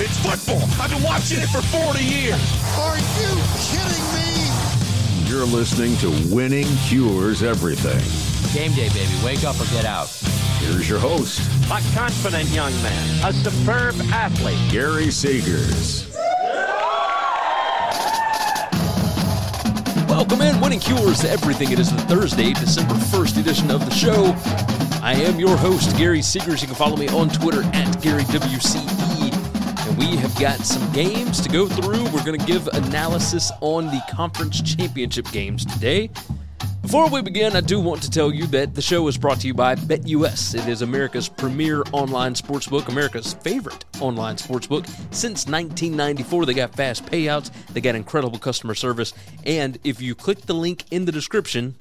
It's football. I've been watching it for 40 years. Are you kidding me? You're listening to Winning Cures Everything. Game day, baby. Wake up or get out. Here's your host, A confident young man, a superb athlete. Gary Seegers. Welcome in, Winning Cures Everything. It is the Thursday, December 1st edition of the show. I am your host, Gary Seegers. You can follow me on Twitter at GaryWCE. We have got some games to go through. We're going to give analysis on the conference championship games today. Before we begin, I do want to tell you that the show is brought to you by BetUS. It is America's premier online sportsbook, America's favorite online sportsbook since 1994. They got fast payouts, they got incredible customer service, and if you click the link in the description,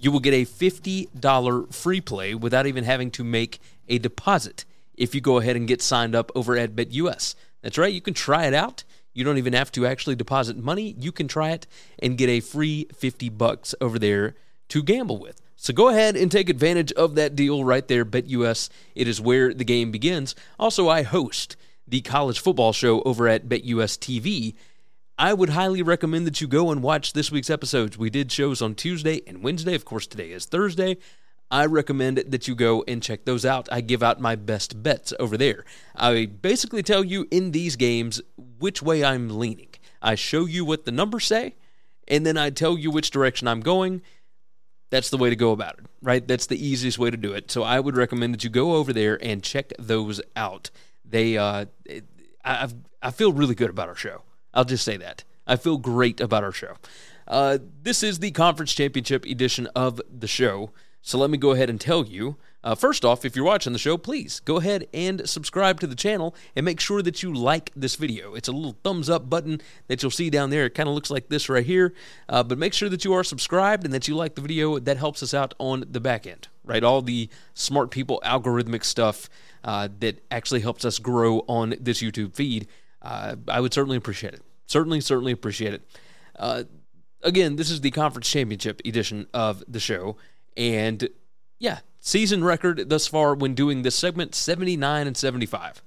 you will get a $50 free play without even having to make a deposit if you go ahead and get signed up over at BetUS. That's right, you can try it out. You don't even have to actually deposit money. You can try it and get a free 50 bucks over there to gamble with. So go ahead and take advantage of that deal right there. BetUS, it is where the game begins. Also, I host the college football show over at BetUS TV. I would highly recommend that you go and watch this week's episodes. We did shows on Tuesday and Wednesday. Of course, today is Thursday. I recommend that you go and check those out. I give out my best bets over there. I basically tell you in these games which way I'm leaning. I show you what the numbers say, and then I tell you which direction I'm going. That's the way to go about it, right? That's the easiest way to do it. So I would recommend that you go over there and check those out. They, uh, I, I feel really good about our show. I'll just say that. I feel great about our show. Uh, this is the conference championship edition of the show. So let me go ahead and tell you. Uh, first off, if you're watching the show, please go ahead and subscribe to the channel and make sure that you like this video. It's a little thumbs up button that you'll see down there. It kind of looks like this right here. Uh, but make sure that you are subscribed and that you like the video. That helps us out on the back end, right? All the smart people, algorithmic stuff uh, that actually helps us grow on this YouTube feed. Uh, I would certainly appreciate it. Certainly, certainly appreciate it. Uh, again, this is the conference championship edition of the show. And yeah, season record thus far when doing this segment 79 and 75.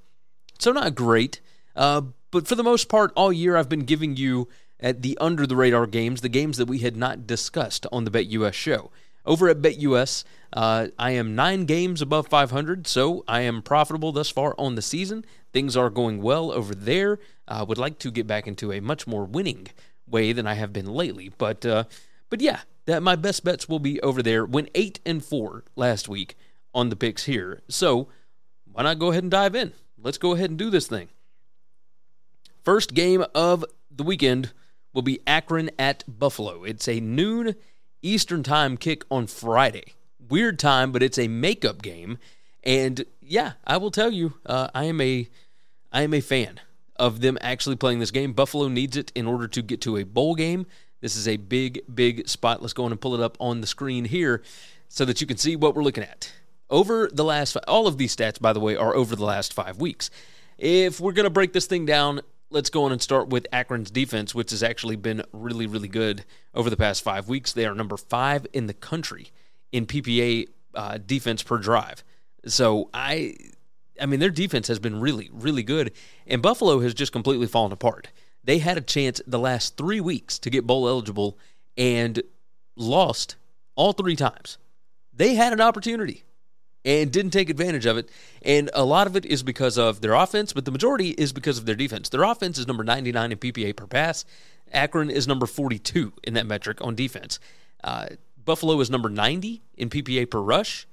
So not great, uh, but for the most part, all year I've been giving you at the under the radar games, the games that we had not discussed on the BetUS show. Over at BetUS, uh, I am nine games above 500, so I am profitable thus far on the season. Things are going well over there. I would like to get back into a much more winning way than I have been lately, but uh, but yeah, that my best bets will be over there. Went eight and four last week on the picks here. So why not go ahead and dive in? Let's go ahead and do this thing. First game of the weekend will be Akron at Buffalo. It's a noon Eastern time kick on Friday. Weird time, but it's a makeup game. And yeah, I will tell you, uh, I am a I am a fan of them actually playing this game. Buffalo needs it in order to get to a bowl game. This is a big, big spot. Let's go on and pull it up on the screen here so that you can see what we're looking at. over the last, all of these stats, by the way, are over the last five weeks. If we're going to break this thing down, let's go on and start with Akron's defense, which has actually been really, really good over the past five weeks. They are number five in the country in PPA uh, defense per drive. So I, I mean, their defense has been really, really good, and Buffalo has just completely fallen apart. They had a chance the last three weeks to get bowl eligible and lost all three times. They had an opportunity and didn't take advantage of it. And a lot of it is because of their offense, but the majority is because of their defense. Their offense is number 99 in PPA per pass. Akron is number 42 in that metric on defense. Uh, Buffalo is number 90 in PPA per rush,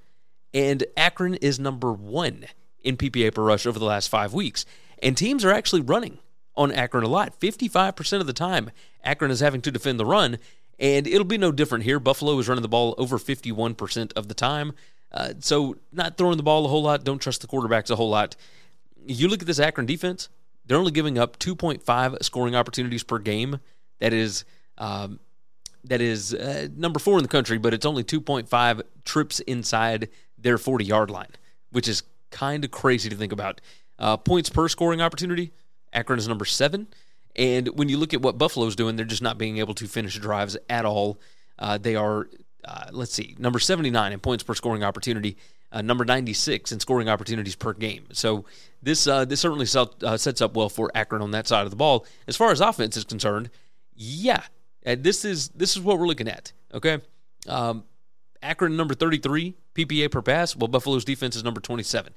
and Akron is number one in PPA per rush over the last five weeks. And teams are actually running on Akron a lot. 55% of the time, Akron is having to defend the run, and it'll be no different here. Buffalo is running the ball over 51% of the time. Uh, so, not throwing the ball a whole lot. Don't trust the quarterbacks a whole lot. You look at this Akron defense, they're only giving up 2.5 scoring opportunities per game. That is. Um, that is uh, number four in the country, but it's only 2.5 trips inside their 40 yard line, which is kind of crazy to think about. Uh, points per scoring opportunity, Akron is number seven. And when you look at what Buffalo's doing, they're just not being able to finish drives at all. Uh, they are uh, let's see, number 79 in points per scoring opportunity, uh, number 96 in scoring opportunities per game. So this uh, this certainly uh, sets up well for Akron on that side of the ball. As far as offense is concerned, yeah, uh, this is this is what we're looking at. Okay, um, Akron number 33 PPA per pass, Well, Buffalo's defense is number 27.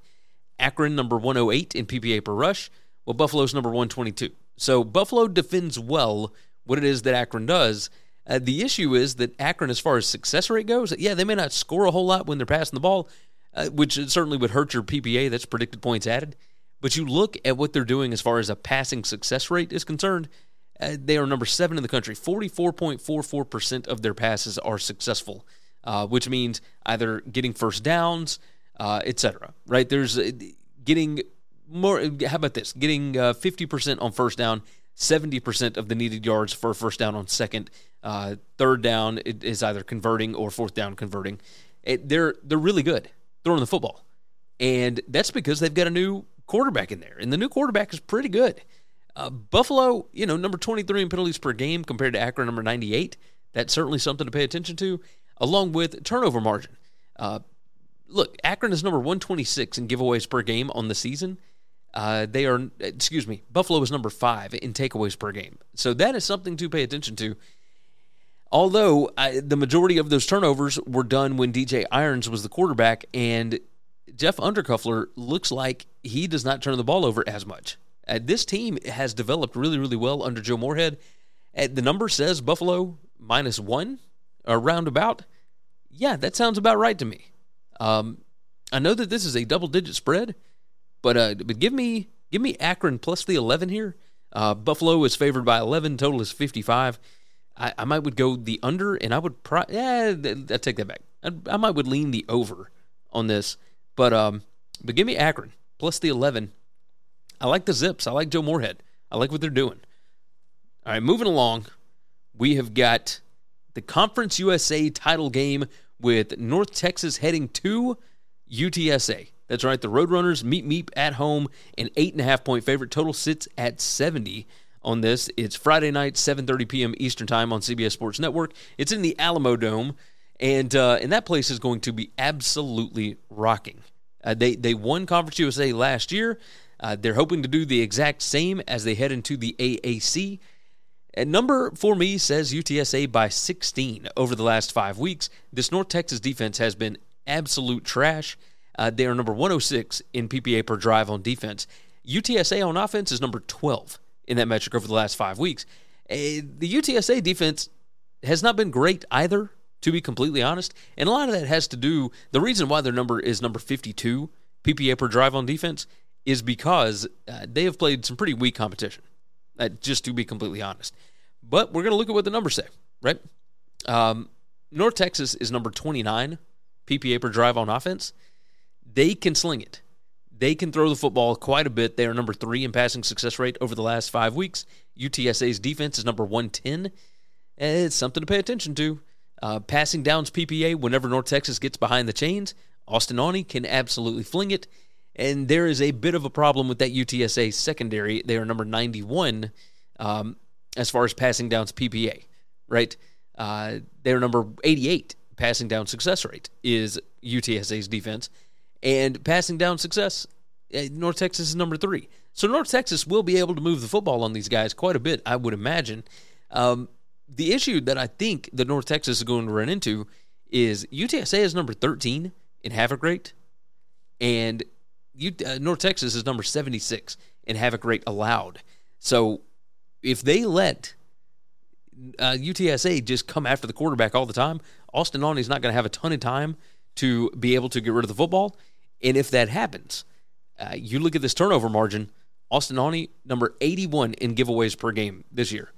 Akron number 108 in PPA per rush, while Buffalo's number 122. So Buffalo defends well what it is that Akron does. Uh, the issue is that Akron, as far as success rate goes, yeah, they may not score a whole lot when they're passing the ball, uh, which certainly would hurt your PPA. That's predicted points added. But you look at what they're doing as far as a passing success rate is concerned. Uh, they are number seven in the country. 44.44% of their passes are successful, uh, which means either getting first downs, uh, etc. Right? There's uh, getting more. How about this? Getting 50% on first down 70% of the needed yards for first down on second. Uh, third down is either converting or fourth down converting. It, they're they're really good throwing the football, and that's because they've got a new quarterback in there, and the new quarterback is pretty good. Uh, Buffalo, you know, number 23 in penalties per game compared to Akron, number 98. That's certainly something to pay attention to, along with turnover margin. Uh, look, Akron is number 126 in giveaways per game on the season. Uh, they are, excuse me, Buffalo is number five in takeaways per game. So that is something to pay attention to. Although I, the majority of those turnovers were done when DJ Irons was the quarterback, and Jeff Undercuffler looks like he does not turn the ball over as much. Uh, this team has developed really, really well under Joe Moorhead. Uh, the number says Buffalo minus one, or roundabout. Yeah, that sounds about right to me. Um, I know that this is a double digit spread. But uh, but give me give me Akron plus the 11 here. Uh, Buffalo is favored by 11. Total is 55. I, I might would go the under, and I would pro- yeah, I take that back. I, I might would lean the over on this, but um, but give me Akron plus the 11. I like the Zips. I like Joe Moorhead. I like what they're doing. All right, moving along, we have got the Conference USA title game with North Texas heading to UTSA. That's right. The Roadrunners meet Meep at home, an eight and a half point favorite. Total sits at 70 on this. It's Friday night, 7:30 p.m. Eastern Time on CBS Sports Network. It's in the Alamo Dome, and uh, and that place is going to be absolutely rocking. Uh, they they won Conference USA last year. Uh, they're hoping to do the exact same as they head into the AAC. And number for me says UTSA by 16 over the last five weeks. This North Texas defense has been absolute trash. Uh, they are number 106 in PPA per drive on defense. UTSA on offense is number 12 in that metric over the last five weeks. Uh, the UTSA defense has not been great either, to be completely honest. And a lot of that has to do, the reason why their number is number 52 PPA per drive on defense is because uh, they have played some pretty weak competition, uh, just to be completely honest. But we're going to look at what the numbers say, right? Um, North Texas is number 29 PPA per drive on offense they can sling it. They can throw the football quite a bit. They are number three in passing success rate over the last five weeks. UTSA's defense is number 110. It's something to pay attention to. Uh, passing downs PPA whenever North Texas gets behind the chains, Austin Aune can absolutely fling it. And there is a bit of a problem with that UTSA secondary. They are number 91 um, as far as passing downs PPA, right? Uh, they're number 88 passing down success rate is UTSA's defense. And passing down success, uh, North Texas is number three. So North Texas will be able to move the football on these guys quite a bit, I would imagine. Um, the issue that I think that North Texas is going to run into is UTSA is number 13 in havoc rate, and U- uh, North Texas is number 76 in havoc rate allowed. So if they let uh, UTSA just come after the quarterback all the time, Austin Aune is not going to have a ton of time to be able to get rid of the football. And if that happens, uh, you look at this turnover margin. Austin Aune, number 81 in giveaways per game this year.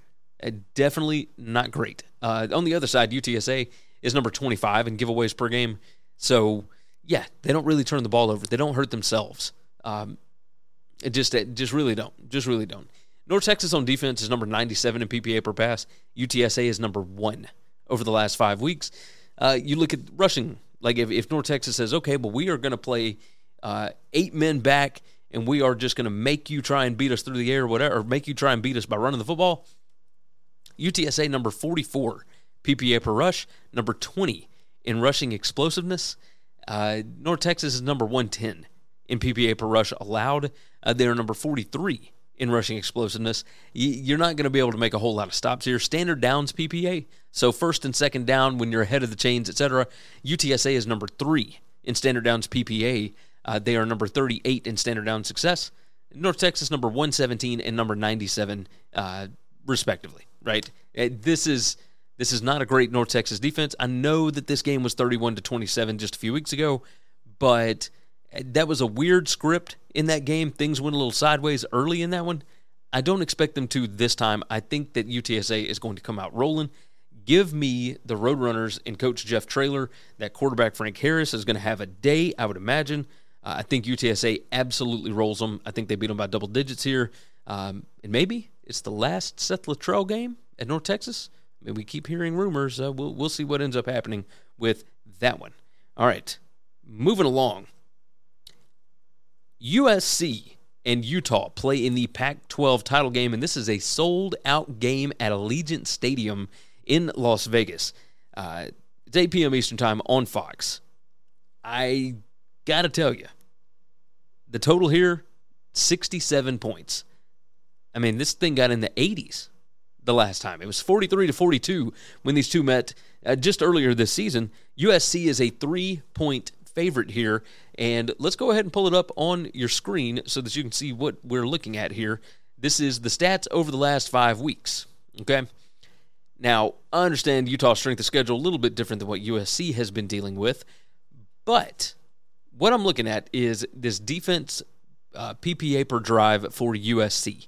Uh, definitely not great. Uh, on the other side, UTSA is number 25 in giveaways per game. So, yeah, they don't really turn the ball over. They don't hurt themselves. Um, it just, it just really don't. Just really don't. North Texas on defense is number 97 in PPA per pass. UTSA is number one over the last five weeks. Uh, you look at rushing. Like if, if North Texas says, okay, well, we are going to play uh, eight men back and we are just going to make you try and beat us through the air or whatever, or make you try and beat us by running the football. UTSA number 44 PPA per rush, number 20 in rushing explosiveness. Uh, North Texas is number 110 in PPA per rush allowed. Uh, they are number 43 in rushing explosiveness. You're not going to be able to make a whole lot of stops here. Standard downs PPA, so first and second down when you're ahead of the chains, etc. UTSA is number three in standard downs PPA. Uh, they are number 38 in standard down success. North Texas number 117 and number 97, uh, respectively. Right. Uh, this is this is not a great North Texas defense. I know that this game was 31 to 27 just a few weeks ago, but that was a weird script in that game. Things went a little sideways early in that one. I don't expect them to this time. I think that UTSA is going to come out rolling. Give me the Roadrunners and Coach Jeff Traylor. That quarterback Frank Harris is going to have a day, I would imagine. Uh, I think UTSA absolutely rolls them. I think they beat them by double digits here. Um, and maybe it's the last Seth Littrell game at North Texas. I mean, we keep hearing rumors. Uh, we'll, we'll see what ends up happening with that one. All right, moving along. USC and Utah play in the Pac 12 title game, and this is a sold out game at Allegiant Stadium in Las Vegas. Uh, it's 8 p.m. Eastern Time on Fox. I got to tell you, the total here 67 points. I mean, this thing got in the 80s the last time. It was 43 to 42 when these two met uh, just earlier this season. USC is a three point favorite here. And let's go ahead and pull it up on your screen so that you can see what we're looking at here. This is the stats over the last five weeks. Okay. Now, I understand Utah's strength of schedule a little bit different than what USC has been dealing with, but what I'm looking at is this defense uh, PPA per drive for USC,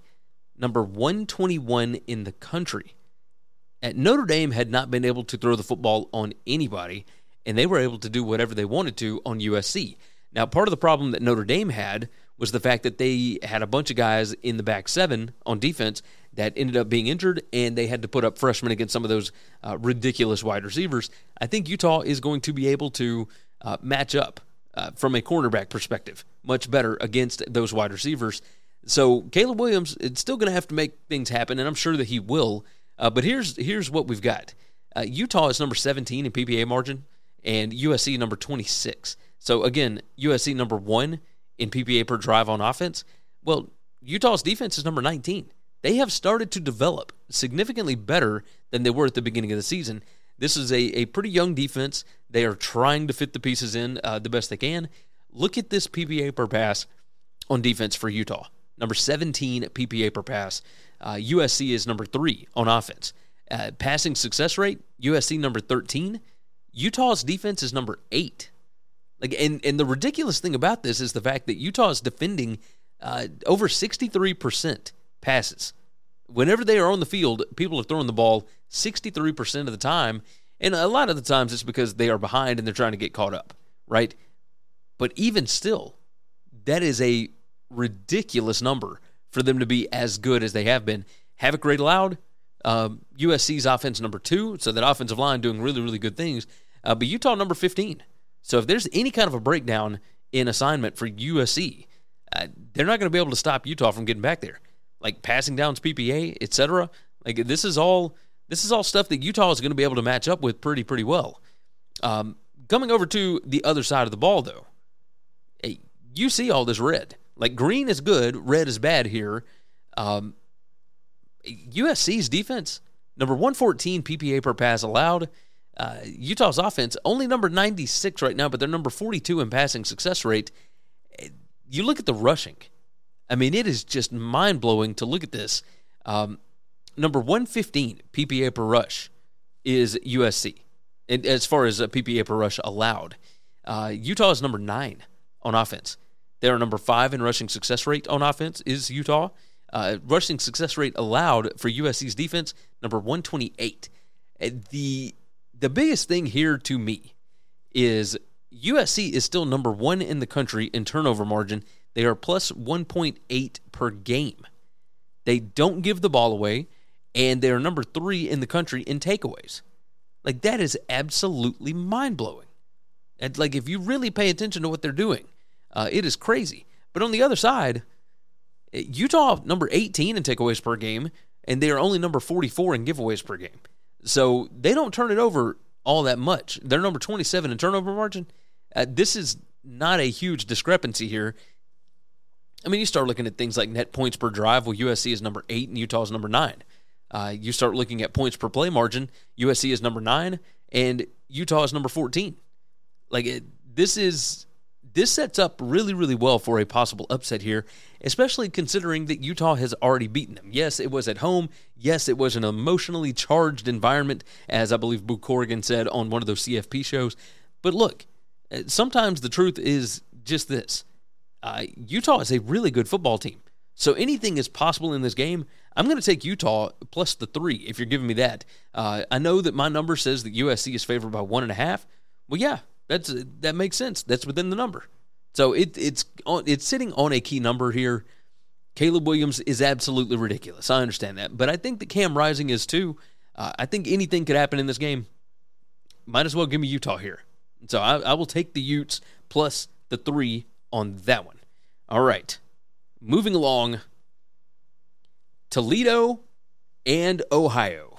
number 121 in the country. At Notre Dame had not been able to throw the football on anybody, and they were able to do whatever they wanted to on USC. Now, part of the problem that Notre Dame had was the fact that they had a bunch of guys in the back seven on defense that ended up being injured, and they had to put up freshmen against some of those uh, ridiculous wide receivers. I think Utah is going to be able to uh, match up uh, from a cornerback perspective much better against those wide receivers. So Caleb Williams is still going to have to make things happen, and I'm sure that he will. Uh, but here's here's what we've got: uh, Utah is number 17 in PPA margin and USC number 26. So again, USC number one in PPA per drive on offense. Well, Utah's defense is number 19. They have started to develop significantly better than they were at the beginning of the season. This is a, a pretty young defense. They are trying to fit the pieces in uh, the best they can. Look at this PPA per pass on defense for Utah. Number 17 PPA per pass. Uh, USC is number three on offense. Uh, passing success rate, USC number 13. Utah's defense is number eight. Like, and and the ridiculous thing about this is the fact that Utah is defending uh, over sixty three percent passes. Whenever they are on the field, people are throwing the ball sixty three percent of the time, and a lot of the times it's because they are behind and they're trying to get caught up, right? But even still, that is a ridiculous number for them to be as good as they have been. Havoc rate allowed, um, USC's offense number two, so that offensive line doing really, really good things. Uh, but Utah number 15. So if there's any kind of a breakdown in assignment for USC, uh, they're not going to be able to stop Utah from getting back there. Like passing downs, PPA, etc. Like this is all this is all stuff that Utah is going to be able to match up with pretty pretty well. Um, coming over to the other side of the ball, though, hey, you see all this red. Like green is good, red is bad here. Um, USC's defense, number 114 PPA per pass allowed. Uh, Utah's offense, only number 96 right now, but they're number 42 in passing success rate. You look at the rushing. I mean, it is just mind blowing to look at this. Um, number 115 PPA per rush is USC, and as far as a PPA per rush allowed. Uh, Utah is number nine on offense. They are number five in rushing success rate on offense. Is Utah uh, rushing success rate allowed for USC's defense number 128. The the biggest thing here to me is USC is still number one in the country in turnover margin. They are plus 1.8 per game. They don't give the ball away, and they are number three in the country in takeaways. Like, that is absolutely mind blowing. And, like, if you really pay attention to what they're doing, uh, it is crazy. But on the other side, Utah, number 18 in takeaways per game, and they are only number 44 in giveaways per game. So they don't turn it over all that much. They're number 27 in turnover margin. Uh, this is not a huge discrepancy here. I mean, you start looking at things like net points per drive. Well, USC is number eight and Utah is number nine. Uh, you start looking at points per play margin. USC is number nine and Utah is number 14. Like, it, this is this sets up really, really well for a possible upset here, especially considering that Utah has already beaten them. Yes, it was at home. Yes, it was an emotionally charged environment, as I believe Boo Corrigan said on one of those CFP shows. But look, uh, sometimes the truth is just this uh, Utah is a really good football team. So anything is possible in this game. I'm going to take Utah plus the three if you're giving me that. Uh, I know that my number says that USC is favored by one and a half. Well, yeah, that's that makes sense. That's within the number. So it, it's on, it's sitting on a key number here. Caleb Williams is absolutely ridiculous. I understand that, but I think that Cam Rising is too. Uh, I think anything could happen in this game. Might as well give me Utah here. So I, I will take the Utes plus the three on that one. All right, moving along. Toledo and Ohio.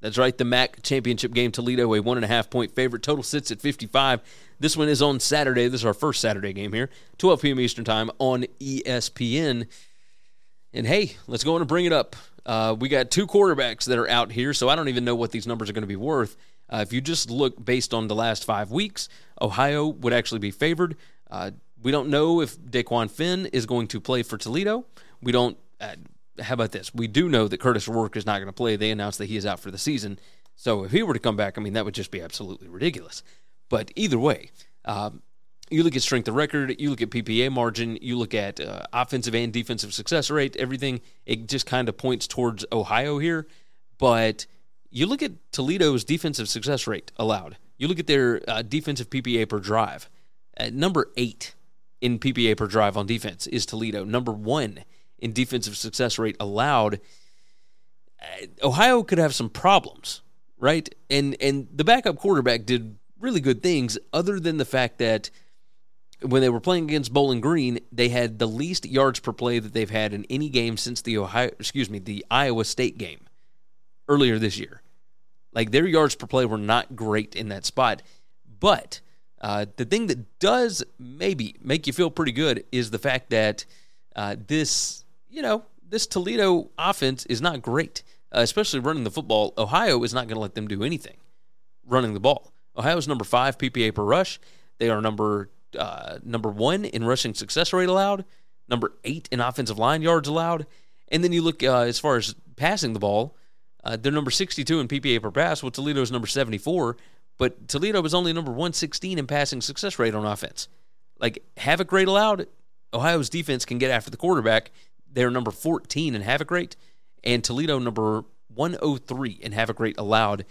That's right, the MAC championship game. Toledo, a one and a half point favorite. Total sits at 55. This one is on Saturday. This is our first Saturday game here, 12 p.m. Eastern Time on ESPN. And hey, let's go on and bring it up. Uh, we got two quarterbacks that are out here, so I don't even know what these numbers are going to be worth. Uh, if you just look based on the last five weeks, Ohio would actually be favored. Uh, we don't know if Dequan Finn is going to play for Toledo. We don't. Uh, how about this? We do know that Kurtis Rourke is not going to play. They announced that he is out for the season. So if he were to come back, I mean, that would just be absolutely ridiculous. But either way, um, you look at strength of record, you look at PPA margin, you look at uh, offensive and defensive success rate, everything, it just kind of points towards Ohio here. But you look at Toledo's defensive success rate allowed, you look at their uh, defensive PPA per drive. At number eight in PPA per drive on defense is Toledo. Number one in defensive success rate allowed. Uh, Ohio could have some problems, right? And and the backup quarterback did really good things, other than the fact that when they were playing against Bowling Green, they had the least yards per play that they've had in any game since the Ohio, excuse me, the Iowa State game earlier this year. Like their yards per play were not great in that spot, but uh, the thing that does maybe make you feel pretty good is the fact that uh, this, you know, this Toledo offense is not great, uh, especially running the football. Ohio is not going to let them do anything running the ball. Ohio's number five PPA per rush. They are number uh, number one in rushing success rate allowed, number eight in offensive line yards allowed, and then you look uh, as far as passing the ball, uh, they're number 62 in PPA per pass. Well, Toledo is number 74, but Toledo was only number 116 in passing success rate on offense. Like havoc rate allowed, Ohio's defense can get after the quarterback. They're number 14 in havoc rate, and Toledo number 103 in havoc rate allowed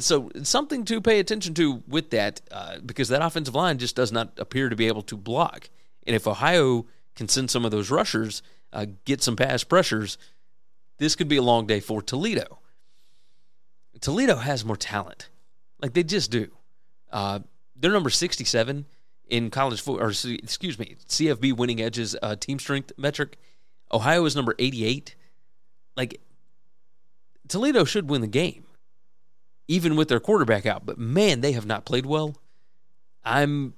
so it's something to pay attention to with that uh, because that offensive line just does not appear to be able to block. And if Ohio can send some of those rushers, uh, get some pass pressures, this could be a long day for Toledo. Toledo has more talent, like they just do. Uh, they're number 67 in college football, or excuse me, CFB winning edges uh, team strength metric. Ohio is number 88. Like, Toledo should win the game, even with their quarterback out. But man, they have not played well. I'm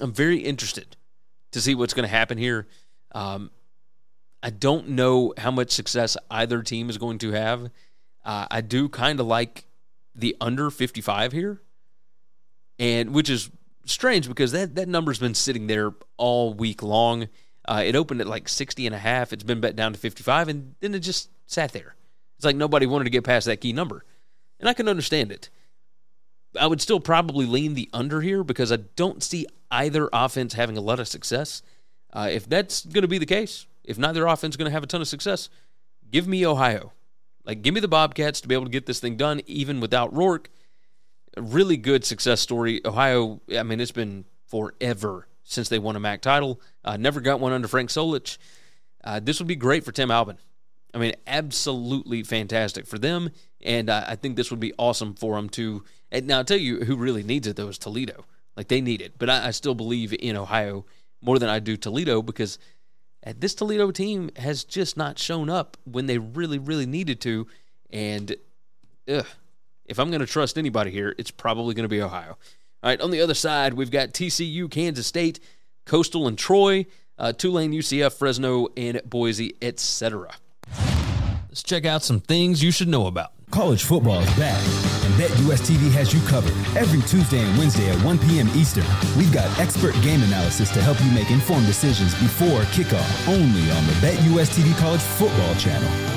I'm very interested to see what's going to happen here. Um, I don't know how much success either team is going to have. Uh, I do kind of like the under 55 here, and which is strange because that that number's been sitting there all week long. Uh, it opened at like 60 and a half. It's been bet down to 55, and then it just sat there. It's like nobody wanted to get past that key number, and I can understand it. I would still probably lean the under here because I don't see either offense having a lot of success. Uh, if that's going to be the case, if neither offense is going to have a ton of success, give me Ohio. Like, give me the Bobcats to be able to get this thing done, even without Rourke. A really good success story. Ohio, I mean, it's been forever since they won a MAC title. Uh, never got one under Frank Solich. Uh, this would be great for Tim Albin. I mean, absolutely fantastic for them. And uh, I think this would be awesome for them to. And now, I'll tell you who really needs it, though, is Toledo. Like, they need it. But I, I still believe in Ohio more than I do Toledo because this Toledo team has just not shown up when they really, really needed to. And ugh, if I'm going to trust anybody here, it's probably going to be Ohio. All right, on the other side, we've got TCU, Kansas State, Coastal, and Troy, uh, Tulane, UCF, Fresno, and Boise, etc. Let's check out some things you should know about. College football is back, and BetUS TV has you covered. Every Tuesday and Wednesday at 1 p.m. Eastern, we've got expert game analysis to help you make informed decisions before kickoff, only on the BetUS TV College Football Channel.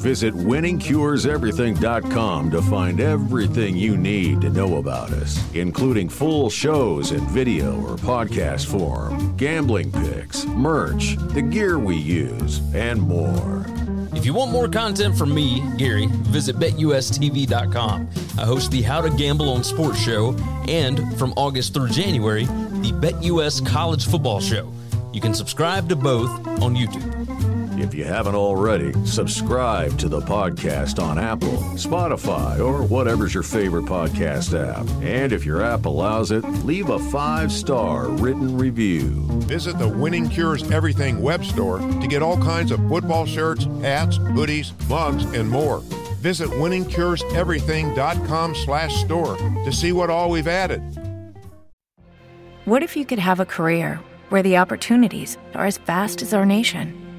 Visit winningcureseverything.com to find everything you need to know about us, including full shows in video or podcast form, gambling picks, merch, the gear we use, and more. If you want more content from me, Gary, visit betustv.com. I host the How to Gamble on Sports show and from August through January, the BetUS College Football show. You can subscribe to both on YouTube. If you haven't already, subscribe to the podcast on Apple, Spotify, or whatever's your favorite podcast app. And if your app allows it, leave a five star written review. Visit the Winning Cures Everything web store to get all kinds of football shirts, hats, hoodies, mugs, and more. Visit winningcureseverything.com slash store to see what all we've added. What if you could have a career where the opportunities are as vast as our nation?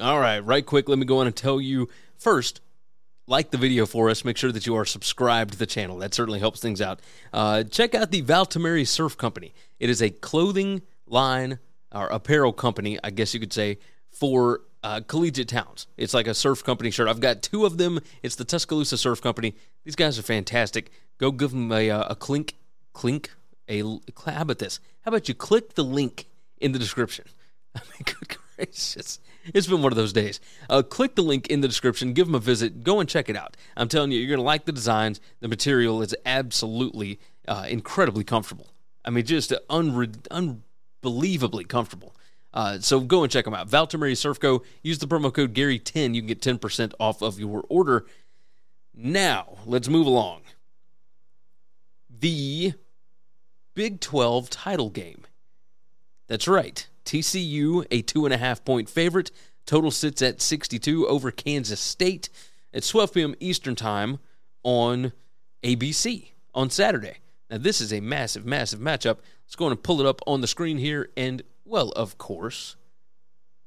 All right, right quick, let me go on and tell you first like the video for us. Make sure that you are subscribed to the channel. That certainly helps things out. Uh, check out the Valtameri Surf Company. It is a clothing line or apparel company, I guess you could say, for uh, collegiate towns. It's like a surf company shirt. I've got two of them. It's the Tuscaloosa Surf Company. These guys are fantastic. Go give them a, uh, a clink, clink, a, how about this? How about you click the link in the description? I mean, good gracious. It's been one of those days. Uh, click the link in the description, give them a visit, go and check it out. I'm telling you, you're going to like the designs. The material is absolutely uh, incredibly comfortable. I mean, just unre- unbelievably comfortable. Uh, so go and check them out. Valtameri Surfco. Use the promo code Gary10. You can get 10% off of your order. Now, let's move along. The Big 12 title game. That's right. TCU, a two and a half point favorite. Total sits at 62 over Kansas State at 12 p.m. Eastern Time on ABC on Saturday. Now, this is a massive, massive matchup. Let's go and pull it up on the screen here. And, well, of course,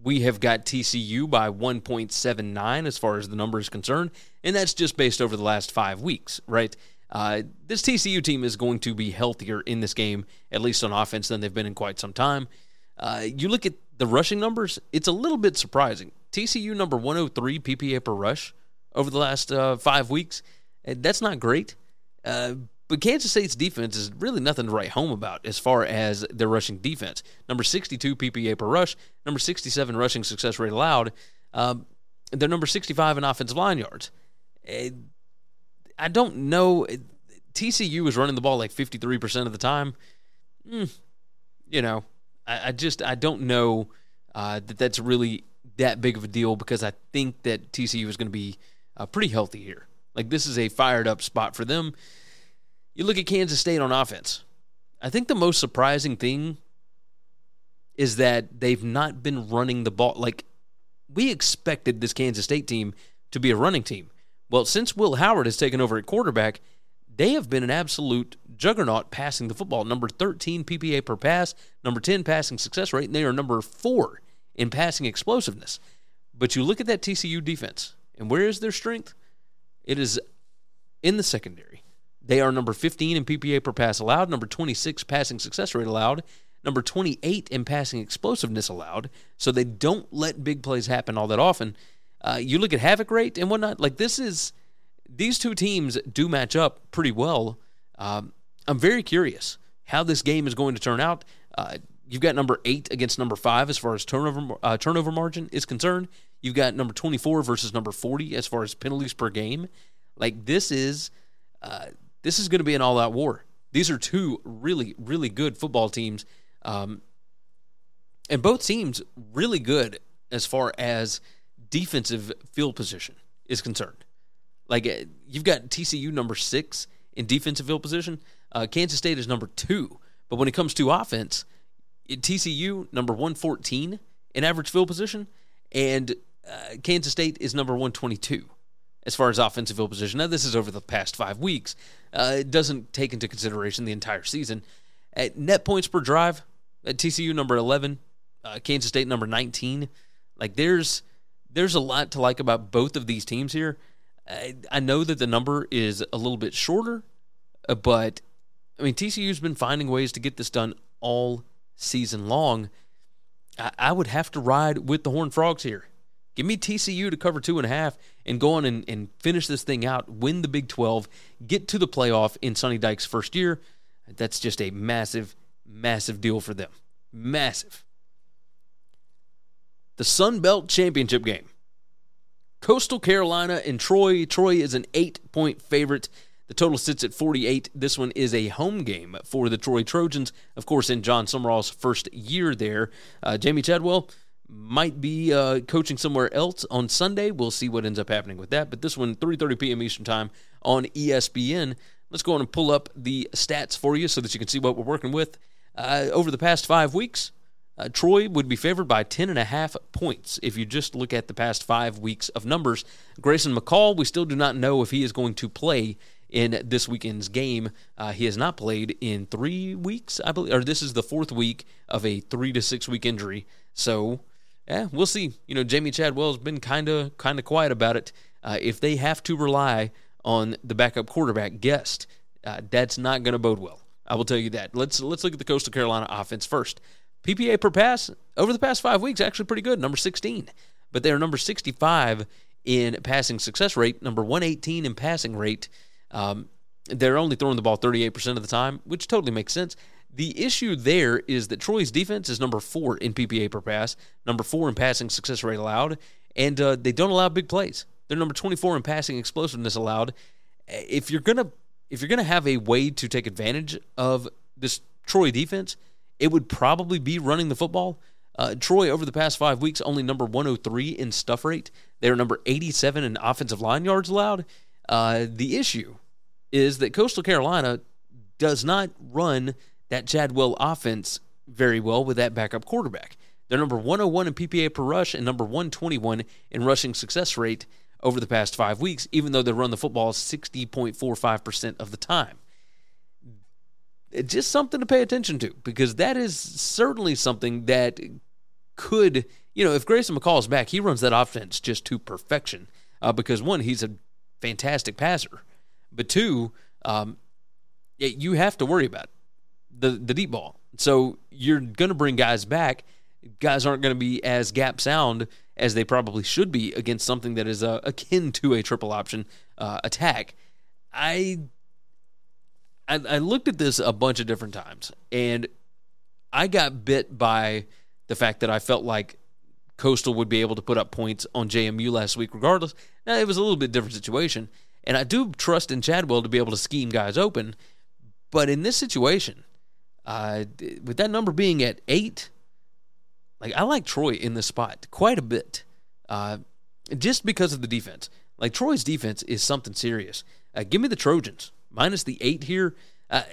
we have got TCU by 1.79 as far as the number is concerned. And that's just based over the last five weeks, right? Uh, this TCU team is going to be healthier in this game, at least on offense, than they've been in quite some time. Uh, you look at the rushing numbers, it's a little bit surprising. TCU number 103 PPA per rush over the last uh, five weeks. That's not great. Uh, But Kansas State's defense is really nothing to write home about as far as their rushing defense. Number 62 PPA per rush, number 67 rushing success rate allowed. Um, they're number 65 in offensive line yards. Eh, I don't know. TCU was running the ball like 53% of the time. Mm, you know, I, I, just I don't know uh, that that's really that big of a deal because I think that TCU is going to be uh, pretty healthy here. Like this is a fired up spot for them. You look at Kansas State on offense. I think the most surprising thing is that they've not been running the ball. Like we expected this Kansas State team to be a running team. Well, since Will Howard has taken over at quarterback, they have been an absolute juggernaut passing the football. Number 13 PPA per pass, number 10 passing success rate, and they are number 4 in passing explosiveness. But you look at that TCU defense, and where is their strength? It is in the secondary. They are number 15 in PPA per pass allowed, number 26 passing success rate allowed, number 28 in passing explosiveness allowed. So they don't let big plays happen all that often. Uh, you look at havoc rate and whatnot. Like this is these two teams do match up pretty well. Um, I'm very curious how this game is going to turn out. Uh, you've got number eight against number five as far as turnover uh, turnover margin is concerned. You've got number 24 versus number 40 as far as penalties per game. Like this is uh, this is going to be an all out war. These are two really really good football teams, um, and both teams really good as far as defensive field position is concerned. Like uh, you've got TCU number six in defensive field position. Uh, Kansas State is number two. But when it comes to offense, TCU number one fourteen in average field position, and uh, Kansas State is number one twenty two as far as offensive field position. Now this is over the past five weeks. Uh, it doesn't take into consideration the entire season. At net points per drive, at TCU number eleven, uh, Kansas State number nineteen. Like there's there's a lot to like about both of these teams here. I, I know that the number is a little bit shorter, uh, but I mean TCU's been finding ways to get this done all season long. I, I would have to ride with the Horned Frogs here. Give me TCU to cover two and a half and go on and, and finish this thing out, win the Big 12, get to the playoff in Sonny Dykes' first year. That's just a massive, massive deal for them. Massive. The Sun Belt Championship game. Coastal Carolina and Troy. Troy is an eight point favorite. The total sits at 48. This one is a home game for the Troy Trojans, of course, in Jon Sumrall's first year there. Uh, Jamey Chadwell might be uh, coaching somewhere else on Sunday. We'll see what ends up happening with that. But this one, 3:30 p.m. Eastern Time on ESPN. Let's go on and pull up the stats for you so that you can see what we're working with. Uh, over the past five weeks, uh, Troy would be favored by 10.5 points if you just look at the past five weeks of numbers. Grayson McCall, we still do not know if he is going to play in this weekend's game. Uh, he has not played in three weeks, I believe, or this is the fourth week of a three to six week injury. So, yeah, we'll see. You know, Jamey Chadwell has been kind of kind of quiet about it. Uh, if they have to rely on the backup quarterback guest, uh, that's not going to bode well. I will tell you that. Let's let's look at the Coastal Carolina offense first. PPA per pass over the past five weeks actually pretty good, number 16. But they're number 65 in passing success rate, number 118 in passing rate. Um, they're only throwing the ball 38% of the time, which totally makes sense. The issue there is that Troy's defense is number four in PPA per pass, number four in passing success rate allowed, and uh, they don't allow big plays. They're number 24 in passing explosiveness allowed. If you're gonna if you're gonna have a way to take advantage of this Troy defense, it would probably be running the football. Uh, Troy, over the past five weeks, only number 103 in stuff rate. They're number 87 in offensive line yards allowed. Uh, the issue is that Coastal Carolina does not run that Chadwell offense very well with that backup quarterback. They're number 101 in PPA per rush and number 121 in rushing success rate over the past five weeks, even though they run the football 60.45% of the time It's just something to pay attention to because that is certainly something that could, you know, if Grayson McCall is back, he runs that offense just to perfection. Uh, because one, he's a fantastic passer, but two, um, you have to worry about the the deep ball. So you're going to bring guys back. Guys aren't going to be as gap sound as they probably should be against something that is uh, akin to a triple option uh, attack. I I, I looked at this a bunch of different times, and I got bit by the fact that I felt like Coastal would be able to put up points on JMU last week, regardless. Now, it was a little bit different situation, and I do trust in Chadwell to be able to scheme guys open. But in this situation, uh, with that number being at eight, like I like Troy in this spot quite a bit, uh, just because of the defense. Like Troy's defense is something serious. Uh, give me the Trojans minus the eight here. Uh,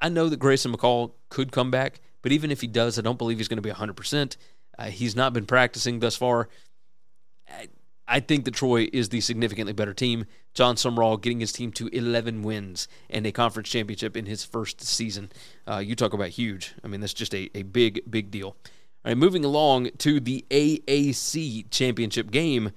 I know that Grayson McCall could come back, but even if he does, I don't believe he's going to be 100%. Uh, he's not been practicing thus far. I, think that Troy is the significantly better team. Jon Sumrall getting his team to 11 wins and a conference championship in his first season. Uh, you talk about huge. I mean, that's just a, a big, big deal. All right, moving along to the AAC championship game.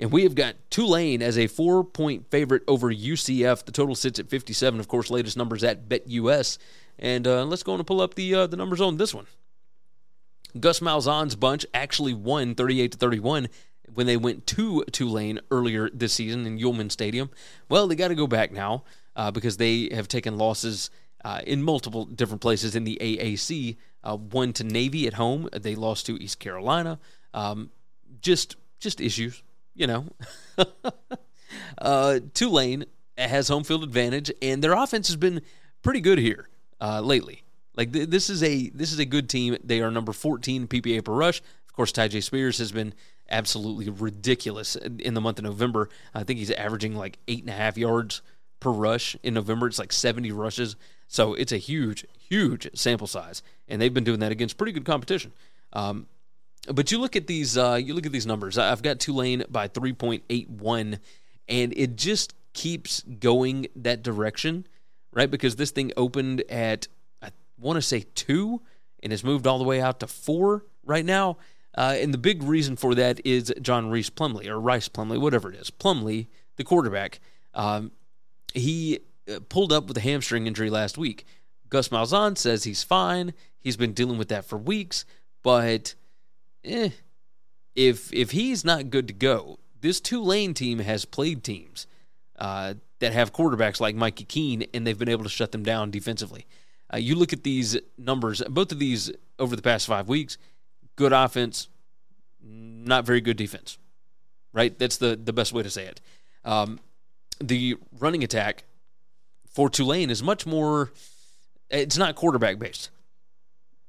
And we have got Tulane as a four point favorite over UCF. The total sits at 57. Of course, latest numbers at BetUS. And uh, let's go and pull up the uh, the numbers on this one. Gus Malzahn's bunch actually won 38 to 31 when they went to Tulane earlier this season in Yulman Stadium. Well, they got to go back now uh, because they have taken losses uh, in multiple different places in the AAC. Uh, one to Navy at home, they lost to East Carolina. Um, just just issues, you know. Uh, Tulane has home field advantage, and their offense has been pretty good here uh, lately. Like th- this is a this is a good team. They are number 14 PPA per rush. Of course, Tyjae Spears has been absolutely ridiculous in the month of November. I think he's averaging like eight and a half yards per rush in November. It's like 70 rushes. So it's a huge, huge sample size, and they've been doing that against pretty good competition. Um, but you look at these, uh, you look at these numbers. I've got Tulane by 3.81, and it just keeps going that direction, right? Because this thing opened at want to say two, and has moved all the way out to four right now. Uh, and the big reason for that is John Reese Plumlee or Rice Plumlee, whatever it is. Plumlee, the quarterback, um, he uh, pulled up with a hamstring injury last week. Gus Malzahn says he's fine. He's been dealing with that for weeks, but eh, if if he's not good to go, this Tulane team has played teams uh, that have quarterbacks like Mikey Keene, and they've been able to shut them down defensively. Uh, you look at these numbers, both of these over the past five weeks good offense, not very good defense. Right? That's the, the best way to say it. Um, the running attack for Tulane is much more, it's not quarterback based.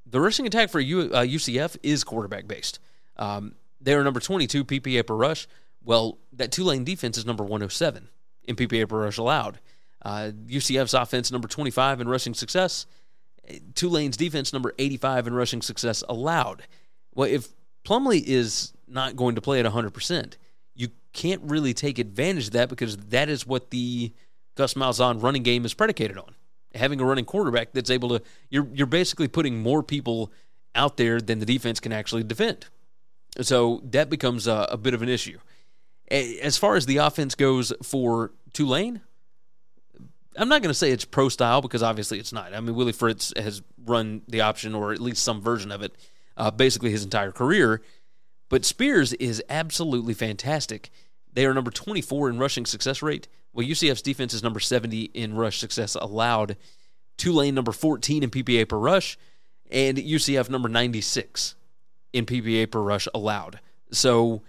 The rushing attack for U, uh, UCF is quarterback based. Um, they are number 22 PPA per rush. Well, that Tulane defense is number 107 in PPA per rush allowed. Uh, UCF's offense number 25 in rushing success. Tulane's defense number 85 in rushing success allowed. Well, if Plumlee is not going to play at 100%, you can't really take advantage of that because that is what the Gus Malzahn running game is predicated on. Having a running quarterback that's able to, you're, you're basically putting more people out there than the defense can actually defend. So that becomes a, a bit of an issue. As far as the offense goes for Tulane, I'm not going to say it's pro style because obviously it's not. I mean, Willie Fritz has run the option or at least some version of it uh, basically his entire career. But Spears is absolutely fantastic. They are number 24 in rushing success rate. Well, UCF's defense is number 70 in rush success allowed. Tulane number 14 in PPA per rush, and UCF number 96 in PPA per rush allowed. So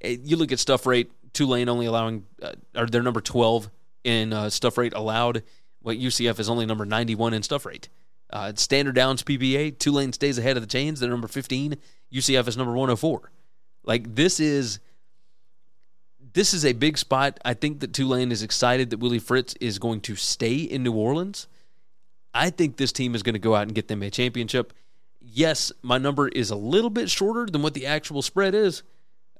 eh, you look at stuff rate. Tulane only allowing, uh, or they're number 12 in uh, stuff rate allowed. What UCF is only number 91 in stuff rate. Uh, standard downs PPA, Tulane stays ahead of the chains. They're number 15. UCF is number 104. Like this is this is a big spot. I think that Tulane is excited that Willie Fritz is going to stay in New Orleans. I think this team is going to go out and get them a championship. Yes, my number is a little bit shorter than what the actual spread is,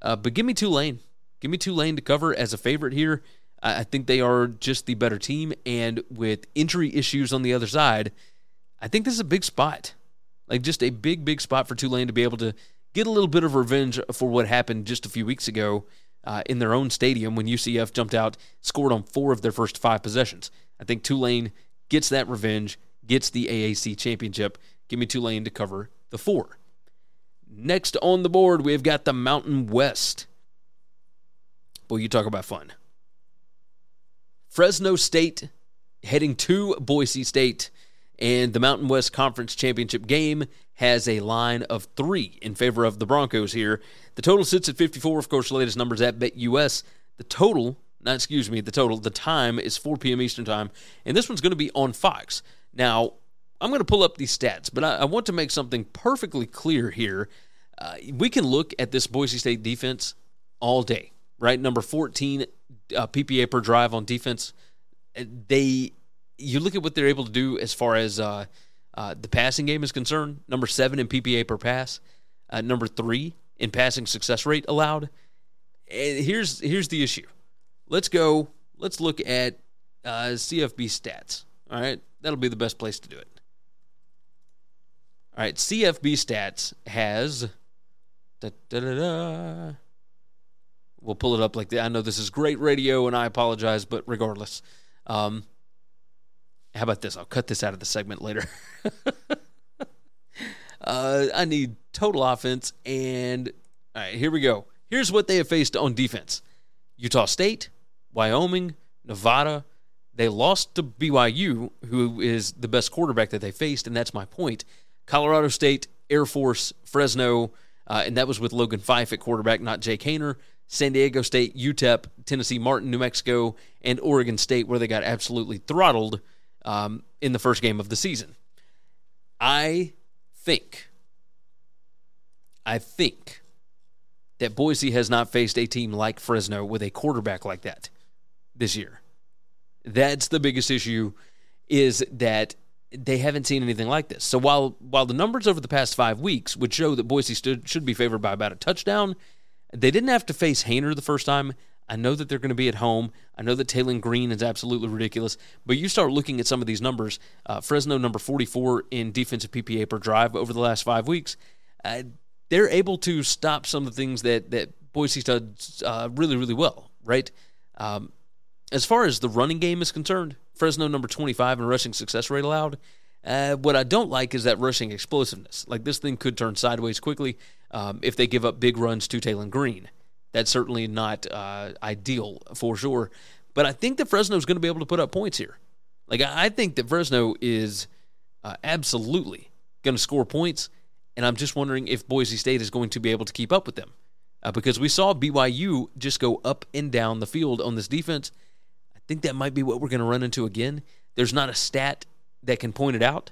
uh, but give me Tulane. Give me Tulane to cover as a favorite here. I think they are just the better team, and with injury issues on the other side, I think this is a big spot. Like just a big, big spot for Tulane to be able to get a little bit of revenge for what happened just a few weeks ago uh, in their own stadium when UCF jumped out, scored on four of their first five possessions. I think Tulane gets that revenge, gets the AAC championship. Give me Tulane to cover the four. Next on the board, we've got the Mountain West. Boy, you talk about fun. Fresno State heading to Boise State. And the Mountain West Conference Championship game has a line of three in favor of the Broncos here. The total sits at 54. Of course, the latest numbers at BetUS. The total, not excuse me, the total, the time is 4 p.m. Eastern Time. And this one's going to be on Fox. Now, I'm going to pull up these stats, but I, I want to make something perfectly clear here. Uh, we can look at this Boise State defense all day, right? Number 14 uh, PPA per drive on defense. They, you look at what they're able to do as far as uh, uh the passing game is concerned. Number seven in PPA per pass. Uh, number three in passing success rate allowed. And here's here's the issue. Let's go. Let's look at uh, CFB stats. All right, that'll be the best place to do it. All right, CFB stats has. Da, da, da, we'll pull it up like that. I know this is great radio, and I apologize, but regardless, um, how about this? I'll cut this out of the segment later. uh, I need total offense, and all right, here we go. Here's what they have faced on defense: Utah State, Wyoming, Nevada. They lost to BYU, who is the best quarterback that they faced, and that's my point. Colorado State, Air Force, Fresno, uh, and that was with Logan Fife at quarterback, not Jake Haener. San Diego State, UTEP, Tennessee Martin, New Mexico, and Oregon State, where they got absolutely throttled um, in the first game of the season. I think, I think that Boise has not faced a team like Fresno with a quarterback like that this year. That's the biggest issue is that they haven't seen anything like this. So while while the numbers over the past five weeks would show that Boise stood, should be favored by about a touchdown, they didn't have to face Haener the first time. I know that they're going to be at home. I know that Taylen Green is absolutely ridiculous. But you start looking at some of these numbers. Uh, Fresno number 44 in defensive PPA per drive over the last five weeks. Uh, they're able to stop some of the things that that Boise does uh, really really well, right? Um, as far as the running game is concerned, Fresno number 25 in rushing success rate allowed. Uh, what I don't like is that rushing explosiveness. Like this thing could turn sideways quickly um, if they give up big runs to Taylen Green. That's certainly not uh, ideal for sure. But I think that Fresno is going to be able to put up points here. Like I think that Fresno is uh, absolutely going to score points, and I'm just wondering if Boise State is going to be able to keep up with them. Uh, because we saw BYU just go up and down the field on this defense, I think that might be what we're going to run into again. There's not a stat that can point it out,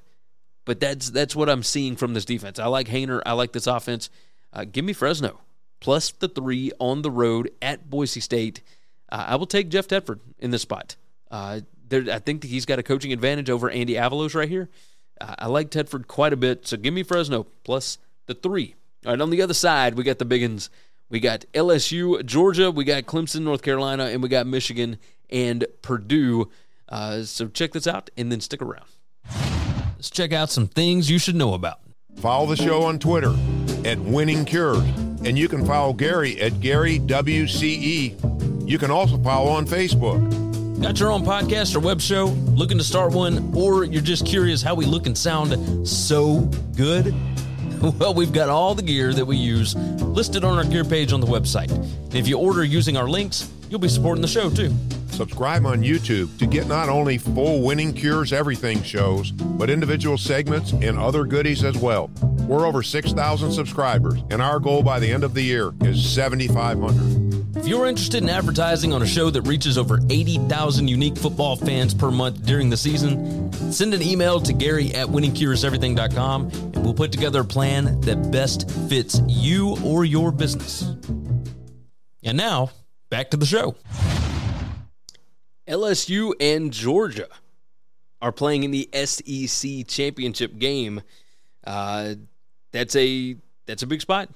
but that's that's what I'm seeing from this defense. I like Haener. I like this offense. Uh, give me Fresno plus the three on the road at Boise State. Uh, I will take Jeff Tedford in this spot. Uh, there, I think he's got a coaching advantage over Andy Avalos right here. Uh, I like Tedford quite a bit, so give me Fresno plus the three. All right, on the other side, we got the biggins. We got LSU, Georgia, we got Clemson, North Carolina, and we got Michigan and Purdue. Uh, so check this out and then stick around. Let's check out some things you should know about. Follow the show on Twitter at Winning Cures, and you can follow Gary at Gary WCE. You can also follow on Facebook. Got your own podcast or web show? Looking to start one, or you're just curious how we look and sound so good? Well, we've got all the gear that we use listed on our gear page on the website. And if you order using our links, you'll be supporting the show too. Subscribe on YouTube to get not only full Winning Cures Everything shows, but individual segments and other goodies as well. We're over 6,000 subscribers, and our goal by the end of the year is 7,500. If you're interested in advertising on a show that reaches over 80,000 unique football fans per month during the season, send an email to Gary at winningcureseverything.com and we'll put together a plan that best fits you or your business. And now, back to the show. LSU and Georgia are playing in the SEC championship game. Uh, that's a that's a big spot.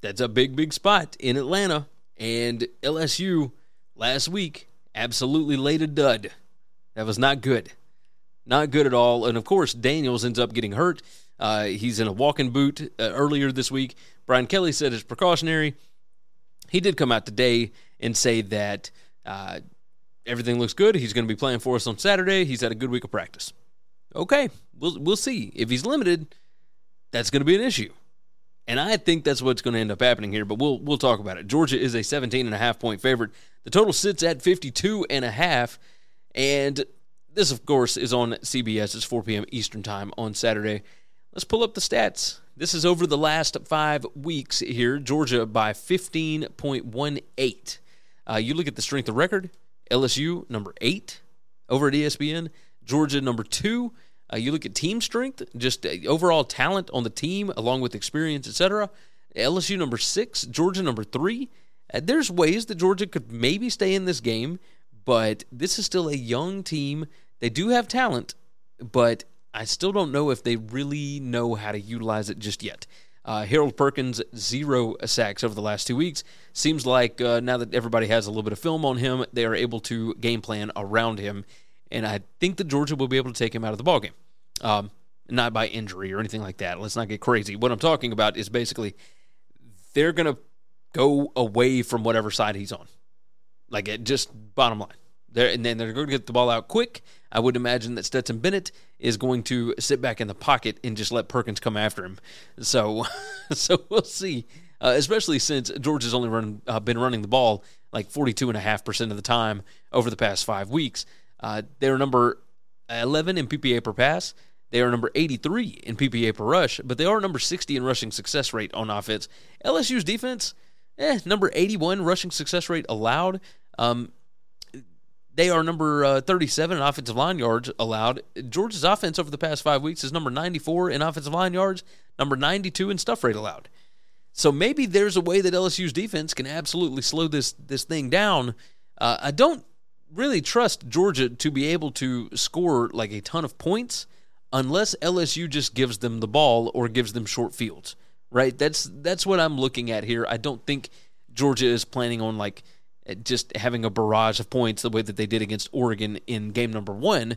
That's a big big spot in Atlanta. And LSU last week absolutely laid a dud. That was not good, not good at all. And of course, Daniels ends up getting hurt. Uh, he's in a walking boot uh, earlier this week. Brian Kelly said it's precautionary. He did come out today and say that uh, everything looks good. He's going to be playing for us on Saturday. He's had a good week of practice. Okay, we'll we'll see. If he's limited, that's going to be an issue. And I think that's what's going to end up happening here, but we'll we'll talk about it. Georgia is a 17 and a half point favorite. The total sits at 52 and a half and this, of course, is on CBS. It's 4 p.m. Eastern Time on Saturday. Let's pull up the stats. This is over the last five weeks here. Georgia by 15.18. Uh, you look at the strength of record LSU, number eight over at ESPN. Georgia, number two. Uh, you look at team strength, just uh, overall talent on the team, along with experience, etc. LSU, number six. Georgia, number three. Uh, there's ways that Georgia could maybe stay in this game, but this is still a young team. They do have talent, but I still don't know if they really know how to utilize it just yet. Uh, Harold Perkins, zero sacks over the last two weeks. Seems like uh, now that everybody has a little bit of film on him, they are able to game plan around him. And I think that Georgia will be able to take him out of the ballgame. Um, not by injury or anything like that. Let's not get crazy. What I'm talking about is basically they're going to go away from whatever side he's on. Like, it just bottom line. They're, and then they're going to get the ball out quick. I would imagine that Stetson Bennett is going to sit back in the pocket and just let Perkins come after him. So, so we'll see. Uh, especially since George has only run, uh, been running the ball like 42.5% of the time over the past five weeks. Uh, they're number 11 in PPA per pass. They are number 83 in PPA per rush, but they are number 60 in rushing success rate on offense. LSU's defense, eh, number 81 rushing success rate allowed. Um, they are number uh, 37 in offensive line yards allowed. Georgia's offense over the past five weeks is number 94 in offensive line yards, number 92 in stuff rate allowed. So maybe there's a way that LSU's defense can absolutely slow this this thing down. Uh, I don't really trust Georgia to be able to score like a ton of points unless LSU just gives them the ball or gives them short fields. Right? That's that's what I'm looking at here. I don't think Georgia is planning on like just having a barrage of points the way that they did against Oregon in game number one,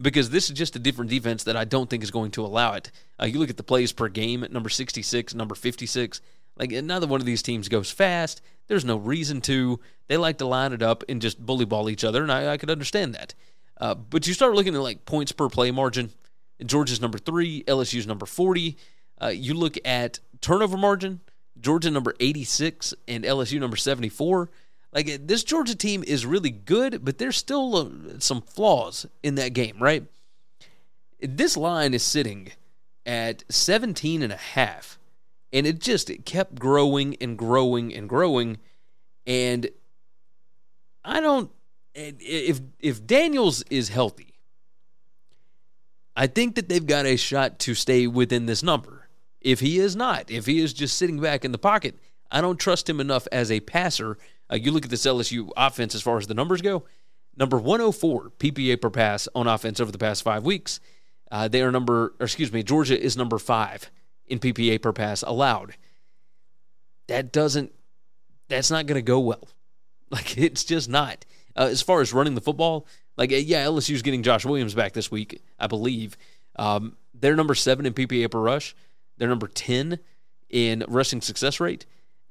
because this is just a different defense that I don't think is going to allow it. Uh, you look at the plays per game at number 66, number 56. Like neither one of these teams goes fast. There's no reason to. They like to line it up and just bully ball each other, and I, I could understand that. Uh, but you start looking at like points per play margin. Georgia's number three, LSU's number 40. Uh, you look at turnover margin. Georgia number 86 and LSU number 74. Like eh, this Georgia team is really good, but there's still uh, some flaws in that game, right? This line is sitting at 17 and a half, and it just it kept growing and growing and growing and I don't eh, eh, if if Daniels is healthy, I think that they've got a shot to stay within this number. If he is not, if he is just sitting back in the pocket, I don't trust him enough as a passer uh, you look at this LSU offense as far as the numbers go. Number 104 PPA per pass on offense over the past five weeks. Uh, they are number, excuse me, Georgia is number five in PPA per pass allowed. That doesn't, that's not going to go well. Like, it's just not. Uh, as far as running the football, like, yeah, LSU's getting Josh Williams back this week, I believe. Um, they're number seven in PPA per rush. They're number 10 in rushing success rate.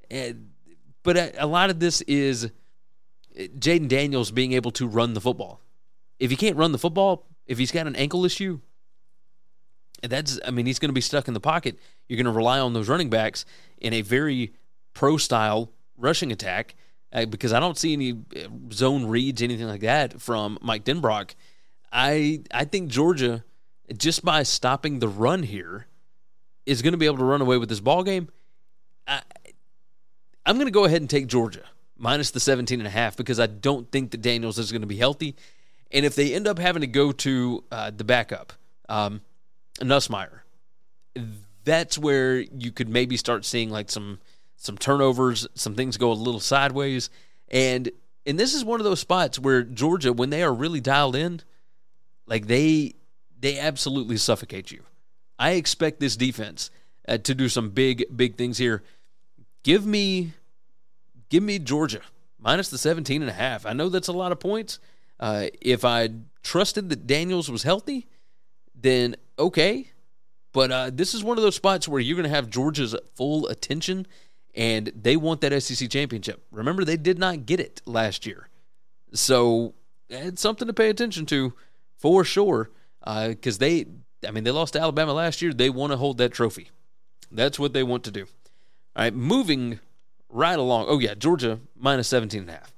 And but a, lot of this is Jayden Daniels being able to run the football. If he can't run the football, if he's got an ankle issue, that's I mean he's going to be stuck in the pocket. You're going to rely on those running backs in a very pro style rushing attack uh, because I don't see any uh, zone reads anything like that from Mike Denbrock. I I think Georgia just by stopping the run here is going to be able to run away with this ball game. I, I'm going to go ahead and take Georgia minus the 17 and a half because I don't think that Daniels is going to be healthy. And if they end up having to go to uh, the backup, um, Nussmeier, that's where you could maybe start seeing like some some turnovers, some things go a little sideways, and and this is one of those spots where Georgia, when they are really dialed in, like they they absolutely suffocate you. I expect this defense uh, to do some big big things here. Give me give me Georgia minus the 17 and a half. I know that's a lot of points. Uh, if I trusted that Daniels was healthy, then okay. But uh, this is one of those spots where you're going to have Georgia's full attention, and they want that SEC championship. Remember, they did not get it last year. So it's something to pay attention to for sure. Because uh, they, I mean, they lost to Alabama last year. They want to hold that trophy. That's what they want to do. All right, moving right along. Oh, yeah, Georgia minus 17 and a half.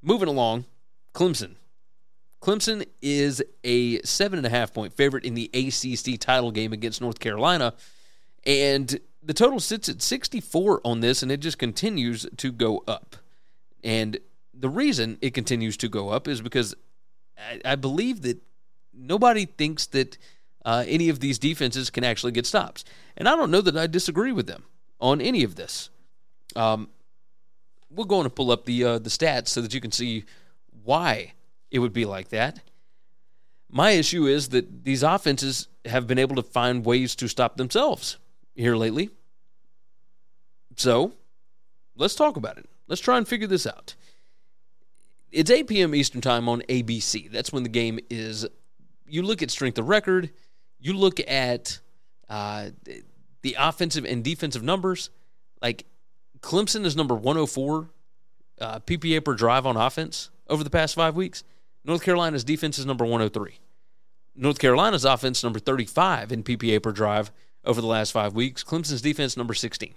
Moving along, Clemson. Clemson is a seven and a half point favorite in the ACC title game against North Carolina. And the total sits at 64 on this, and it just continues to go up. And the reason it continues to go up is because I, I believe that nobody thinks that uh, any of these defenses can actually get stops. And I don't know that I disagree with them on any of this. Um, we're going to pull up the uh, the stats so that you can see why it would be like that. My issue is that these offenses have been able to find ways to stop themselves here lately. So, let's talk about it. Let's try and figure this out. It's 8 p.m. Eastern Time on ABC. That's when the game is. You look at strength of record, you look at uh, the offensive and defensive numbers. Like, Clemson is number 104 uh, PPA per drive on offense over the past five weeks. North Carolina's defense is number 103. North Carolina's offense number 35 in PPA per drive over the last five weeks. Clemson's defense number 16.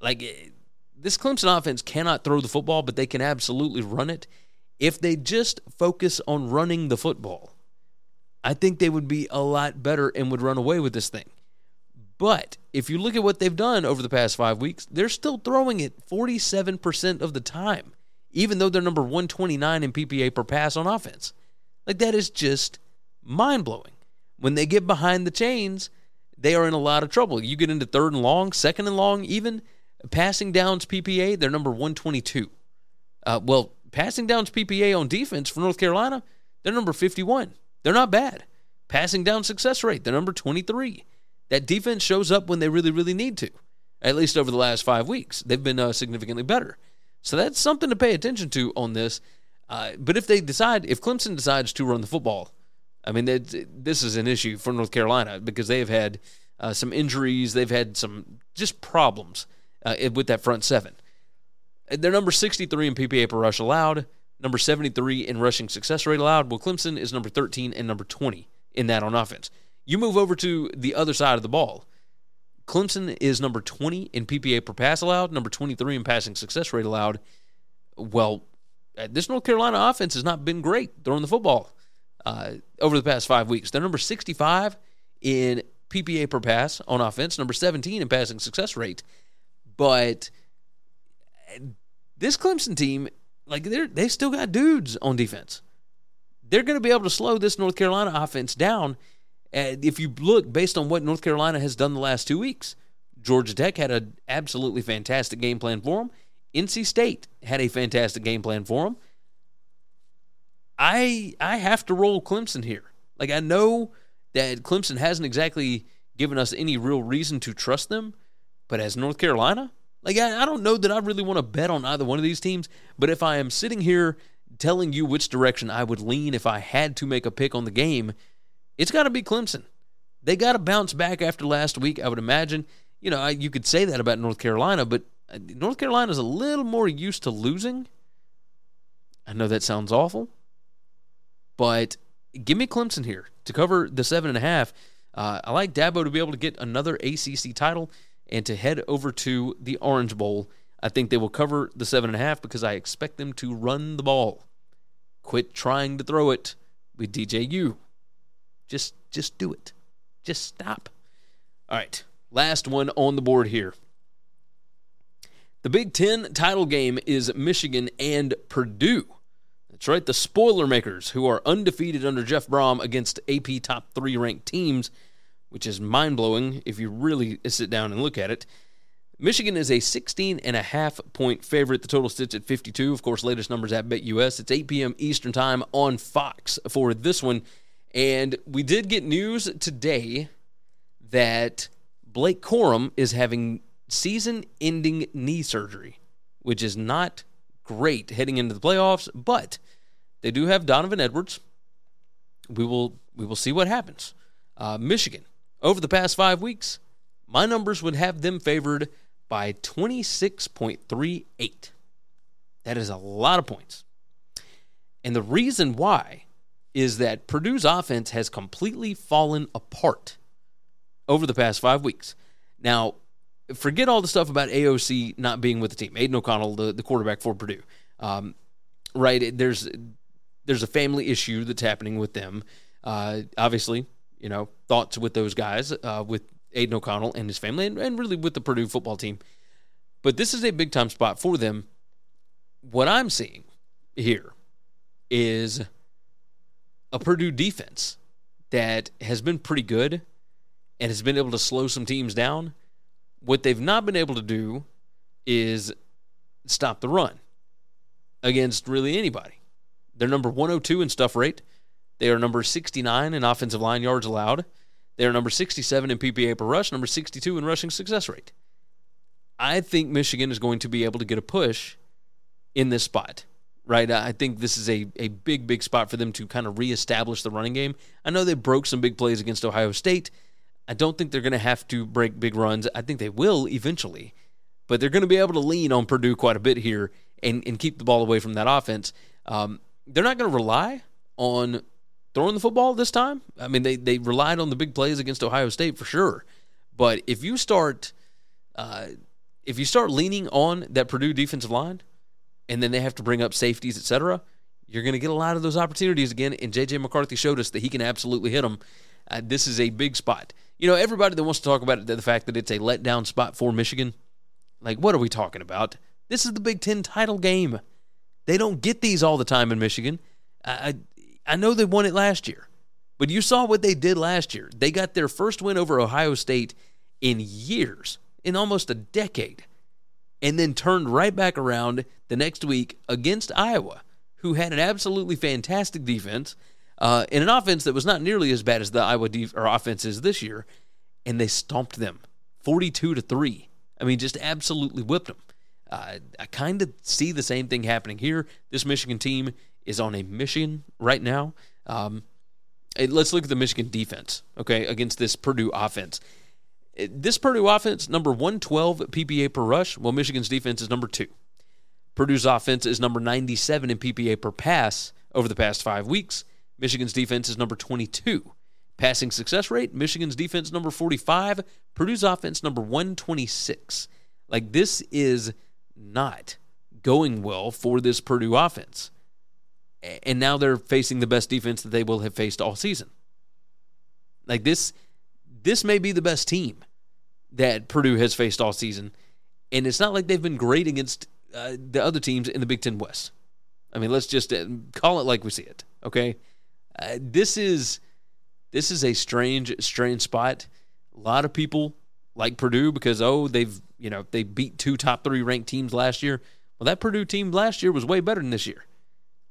Like eh, this Clemson offense cannot throw the football, but they can absolutely run it. If they just focus on running the football, I think they would be a lot better and would run away with this thing. But if you look at what they've done over the past five weeks, they're still throwing it 47% of the time even though they're number 129 in PPA per pass on offense. Like that is just mind blowing. When they get behind the chains, they are in a lot of trouble. You get into third and long, second and long, even passing downs PPA, they're number 122. Uh, well, passing downs PPA on defense for North Carolina, they're number 51. They're not bad. Passing down success rate, they're number 23. That defense shows up when they really, really need to. At least over the last five weeks, they've been uh, significantly better. So that's something to pay attention to on this. Uh, but if they decide, if Clemson decides to run the football, I mean, this is an issue for North Carolina because they've had uh, some injuries, they've had some just problems uh, with that front seven. They're number 63 in PPA per rush allowed, number 73 in rushing success rate allowed. Well, Clemson is number 13 and number 20 in that on offense. You move over to the other side of the ball. Clemson is number 20 in PPA per pass allowed, number 23 in passing success rate allowed. Well, uh, this North Carolina offense has not been great throwing the football uh, over the past five weeks. They're number 65 in PPA per pass on offense, number 17 in passing success rate. But this Clemson team, like they're they still got dudes on defense. They're going to be able to slow this North Carolina offense down if you look based on what North Carolina has done the last two weeks, Georgia Tech had an absolutely fantastic game plan for them. NC State had a fantastic game plan for them. I I have to roll Clemson here. Like I know that Clemson hasn't exactly given us any real reason to trust them, but as North Carolina, like I, I don't know that I really want to bet on either one of these teams. But if I am sitting here telling you which direction I would lean if I had to make a pick on the game, it's got to be Clemson. They got to bounce back after last week, I would imagine. You know, you could say that about North Carolina, but uh, North Carolina is a little more used to losing. I know that sounds awful, but give me Clemson here to cover the seven and a half. Uh, I like Dabo to be able to get another ACC title and to head over to the Orange Bowl. I think they will cover the seven and a half because I expect them to run the ball. Quit trying to throw it with DJU. Just just do it. Just stop. All right. Last one on the board here. The Big Ten title game is Michigan and Purdue. That's right, the spoiler makers who are undefeated under Jeff Brohm against AP top three ranked teams, which is mind blowing if you really sit down and look at it. Michigan is a 16 and a half point favorite. The total sits at 52. Of course, latest numbers at BetUS. It's 8 p.m. Eastern Time on Fox for this one. And we did get news today that Blake Corum is having season ending knee surgery, which is not great heading into the playoffs, but they do have Donovan Edwards. We will we will see what happens. Uh, Michigan over the past five weeks, my numbers would have them favored by 26.38. That is a lot of points. And the reason why is that Purdue's offense has completely fallen apart over the past five weeks. Now, forget all the stuff about AOC not being with the team. Aidan O'Connell, the, the quarterback for Purdue. Um, right? There's there's a family issue that's happening with them. Uh, obviously, you know, thoughts with those guys, uh, with Aidan O'Connell and his family, and, and really with the Purdue football team. But this is a big time spot for them. What I'm seeing here is a Purdue defense that has been pretty good and has been able to slow some teams down. What they've not been able to do is stop the run against really anybody. They're number 102 in stuff rate. They are number 69 in offensive line yards allowed. They are number 67 in PPA per rush, number 62 in rushing success rate. I think Michigan is going to be able to get a push in this spot, right? I think this is a, a big, big spot for them to kind of reestablish the running game. I know they broke some big plays against Ohio State. I don't think they're going to have to break big runs. I think they will eventually, but they're going to be able to lean on Purdue quite a bit here and, and keep the ball away from that offense. Um, they're not going to rely on throwing the football this time. I mean, they, they relied on the big plays against Ohio State for sure. But if you start uh, if you start leaning on that Purdue defensive line, and then they have to bring up safeties, etc., you're going to get a lot of those opportunities again. And JJ McCarthy showed us that he can absolutely hit them. Uh, this is a big spot. You know, everybody that wants to talk about it, the fact that it's a letdown spot for Michigan, like, what are we talking about? This is the Big Ten title game. They don't get these all the time in Michigan. I, I know they won it last year, but you saw what they did last year. They got their first win over Ohio State in years, in almost a decade, and then turned right back around the next week against Iowa, who had an absolutely fantastic defense uh, in an offense that was not nearly as bad as the Iowa def- or offense is this year, and they stomped them 42 to 3. I mean, just absolutely whipped them. Uh, I kind of see the same thing happening here. This Michigan team is on a mission right now. Um, let's look at the Michigan defense, okay, against this Purdue offense. This Purdue offense, number 112 PPA per rush, while Michigan's defense is number two. Purdue's offense is number 97 in PPA per pass over the past five weeks. Michigan's defense is number 22. Passing success rate, Michigan's defense number 45, Purdue's offense number 126. Like this is not going well for this Purdue offense. And now they're facing the best defense that they will have faced all season. Like this this may be the best team that Purdue has faced all season. And it's not like they've been great against uh, the other teams in the Big Ten West. I mean, let's just uh, call it like we see it. Okay, uh, this is this is a strange, strange spot. A lot of people like Purdue because oh, they've you know they beat two top three ranked teams last year. Well, that Purdue team last year was way better than this year.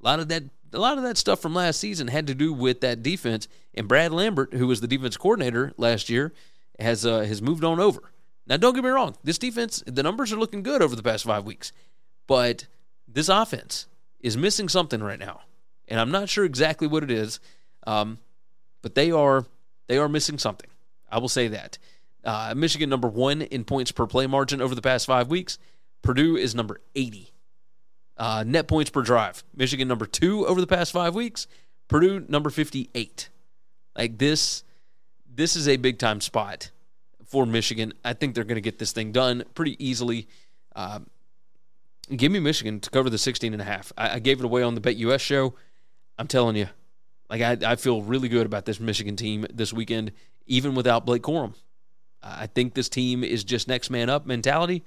A lot of that a lot of that stuff from last season had to do with that defense. And Brad Lambert, who was the defense coordinator last year, has uh, has moved on over. Now, don't get me wrong. This defense, the numbers are looking good over the past five weeks, but this offense is missing something right now, and I'm not sure exactly what it is. Um, but they are they are missing something. I will say that. Uh, Michigan number one in points per play margin over the past five weeks. Purdue is number 80. Uh, net points per drive. Michigan number two over the past five weeks. Purdue number 58. Like this, this is a big time spot for Michigan. I think they're going to get this thing done pretty easily. Uh, give me Michigan to cover the 16 and a half. I, I gave it away on the Bet US show. I'm telling you, like I, I feel really good about this Michigan team this weekend, even without Blake Corum. I think this team is just next man up mentality.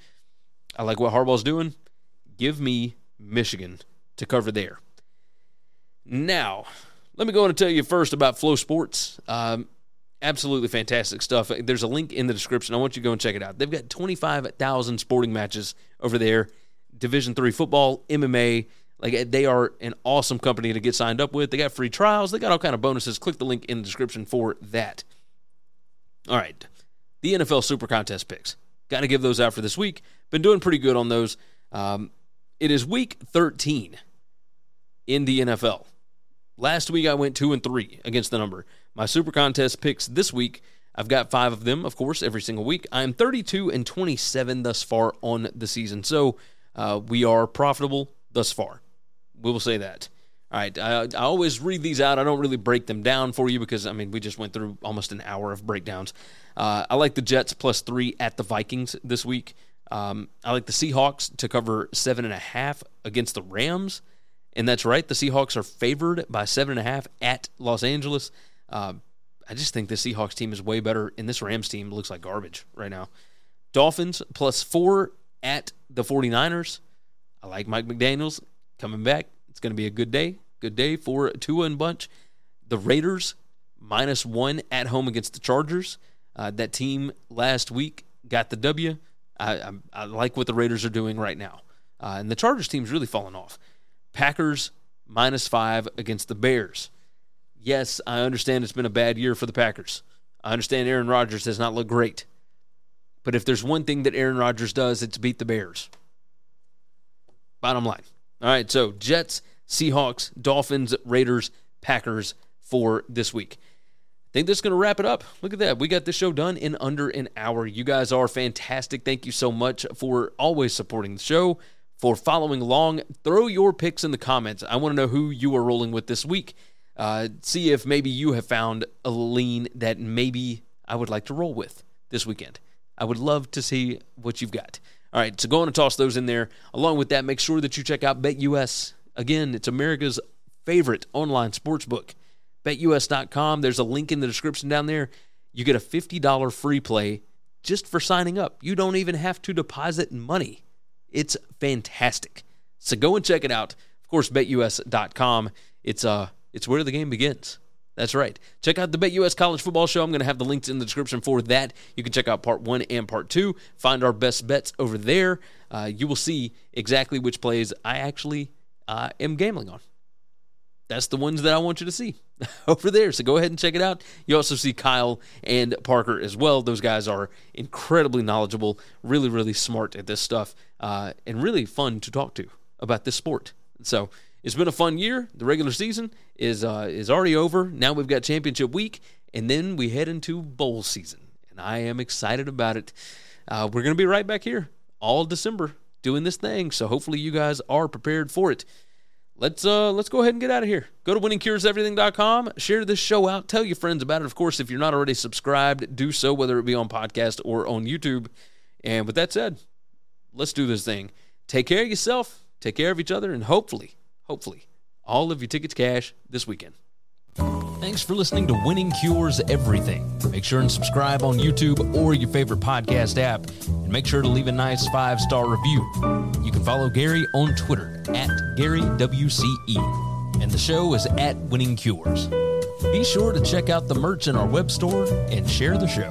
I like what Harbaugh's doing. Give me Michigan to cover there. Now, let me go on and tell you first about FloSports. Um, absolutely fantastic stuff. There's a link in the description. I want you to go and check it out. They've got 25,000 sporting matches over there. Division three football, MMA. Like they are an awesome company to get signed up with. They got free trials. They got all kind of bonuses. Click the link in the description for that. All right, the NFL Super Contest picks. Got to give those out for this week. Been doing pretty good on those. Um, it is week 13 in the NFL. Last week I went 2 and 3 against the number. My super contest picks this week, I've got 5 of them, of course, every single week. I'm 32 and 27 thus far on the season. So, uh, we are profitable thus far. We will say that. All right, I, I, always read these out. I don't really break them down for you because I mean we just went through almost an hour of breakdowns. Uh, I like the Jets plus three at the Vikings this week. Um, I like the Seahawks to cover seven and a half against the Rams, And that's right. The Seahawks are favored by seven and a half at Los Angeles. Uh, I just think the Seahawks team is way better, and this Rams team looks like garbage right now. Dolphins plus four at the 49ers. I like Mike McDaniels coming back. It's going to be a good day. Good day for Tua and Bunch. The Raiders minus one at home against the Chargers. Uh, that team last week got the W. I, I, like what the Raiders are doing right now. Uh, and the Chargers team's really fallen off. Packers minus five against the Bears. Yes, I understand it's been a bad year for the Packers. I understand Aaron Rodgers has not looked great. But if there's one thing that Aaron Rodgers does, it's beat the Bears. Bottom line. All right, so Jets, Seahawks, Dolphins, Raiders, Packers for this week. I think this is going to wrap it up. Look at that. We got this show done in under an hour. You guys are fantastic. Thank you so much for always supporting the show, for following along. Throw your picks in the comments. I want to know who you are rolling with this week. Uh, see if maybe you have found a lean that maybe I would like to roll with this weekend. I would love to see what you've got. All right, so go on and toss those in there. Along with that, make sure that you check out BetUS. Again, it's America's favorite online sports book. BetUS.com. There's a link in the description down there. You get a $50 free play just for signing up. You don't even have to deposit money. It's fantastic. So go and check it out. Of course, BetUS.com. It's uh, it's where the game begins. That's right. Check out the BetUS College Football Show. I'm going to have the links in the description for that. You can check out part one and part two. Find our best bets over there. Uh, you will see exactly which plays I actually uh, am gambling on. That's the ones that I want you to see over there. So go ahead and check it out. You also see Kyle and Parker as well. Those guys are incredibly knowledgeable, really, really smart at this stuff, uh, and really fun to talk to about this sport. So it's been a fun year. The regular season is uh, is already over. Now we've got championship week, and then we head into bowl season, and I am excited about it. Uh, we're going to be right back here all December doing this thing, so hopefully you guys are prepared for it. Let's uh let's go ahead and get out of here. Go to winningcureseverything.com, share this show out, tell your friends about it. Of course, if you're not already subscribed, do so whether it be on podcast or on YouTube. And with that said, let's do this thing. Take care of yourself, take care of each other, and hopefully hopefully, all of your tickets cash this weekend. Thanks for listening to Winning Cures Everything. Make sure and subscribe on YouTube or your favorite podcast app, and make sure to leave a nice five star review. You can follow Gary on Twitter at GaryWCE, and the show is at Winning Cures. Be sure to check out the merch in our web store and share the show.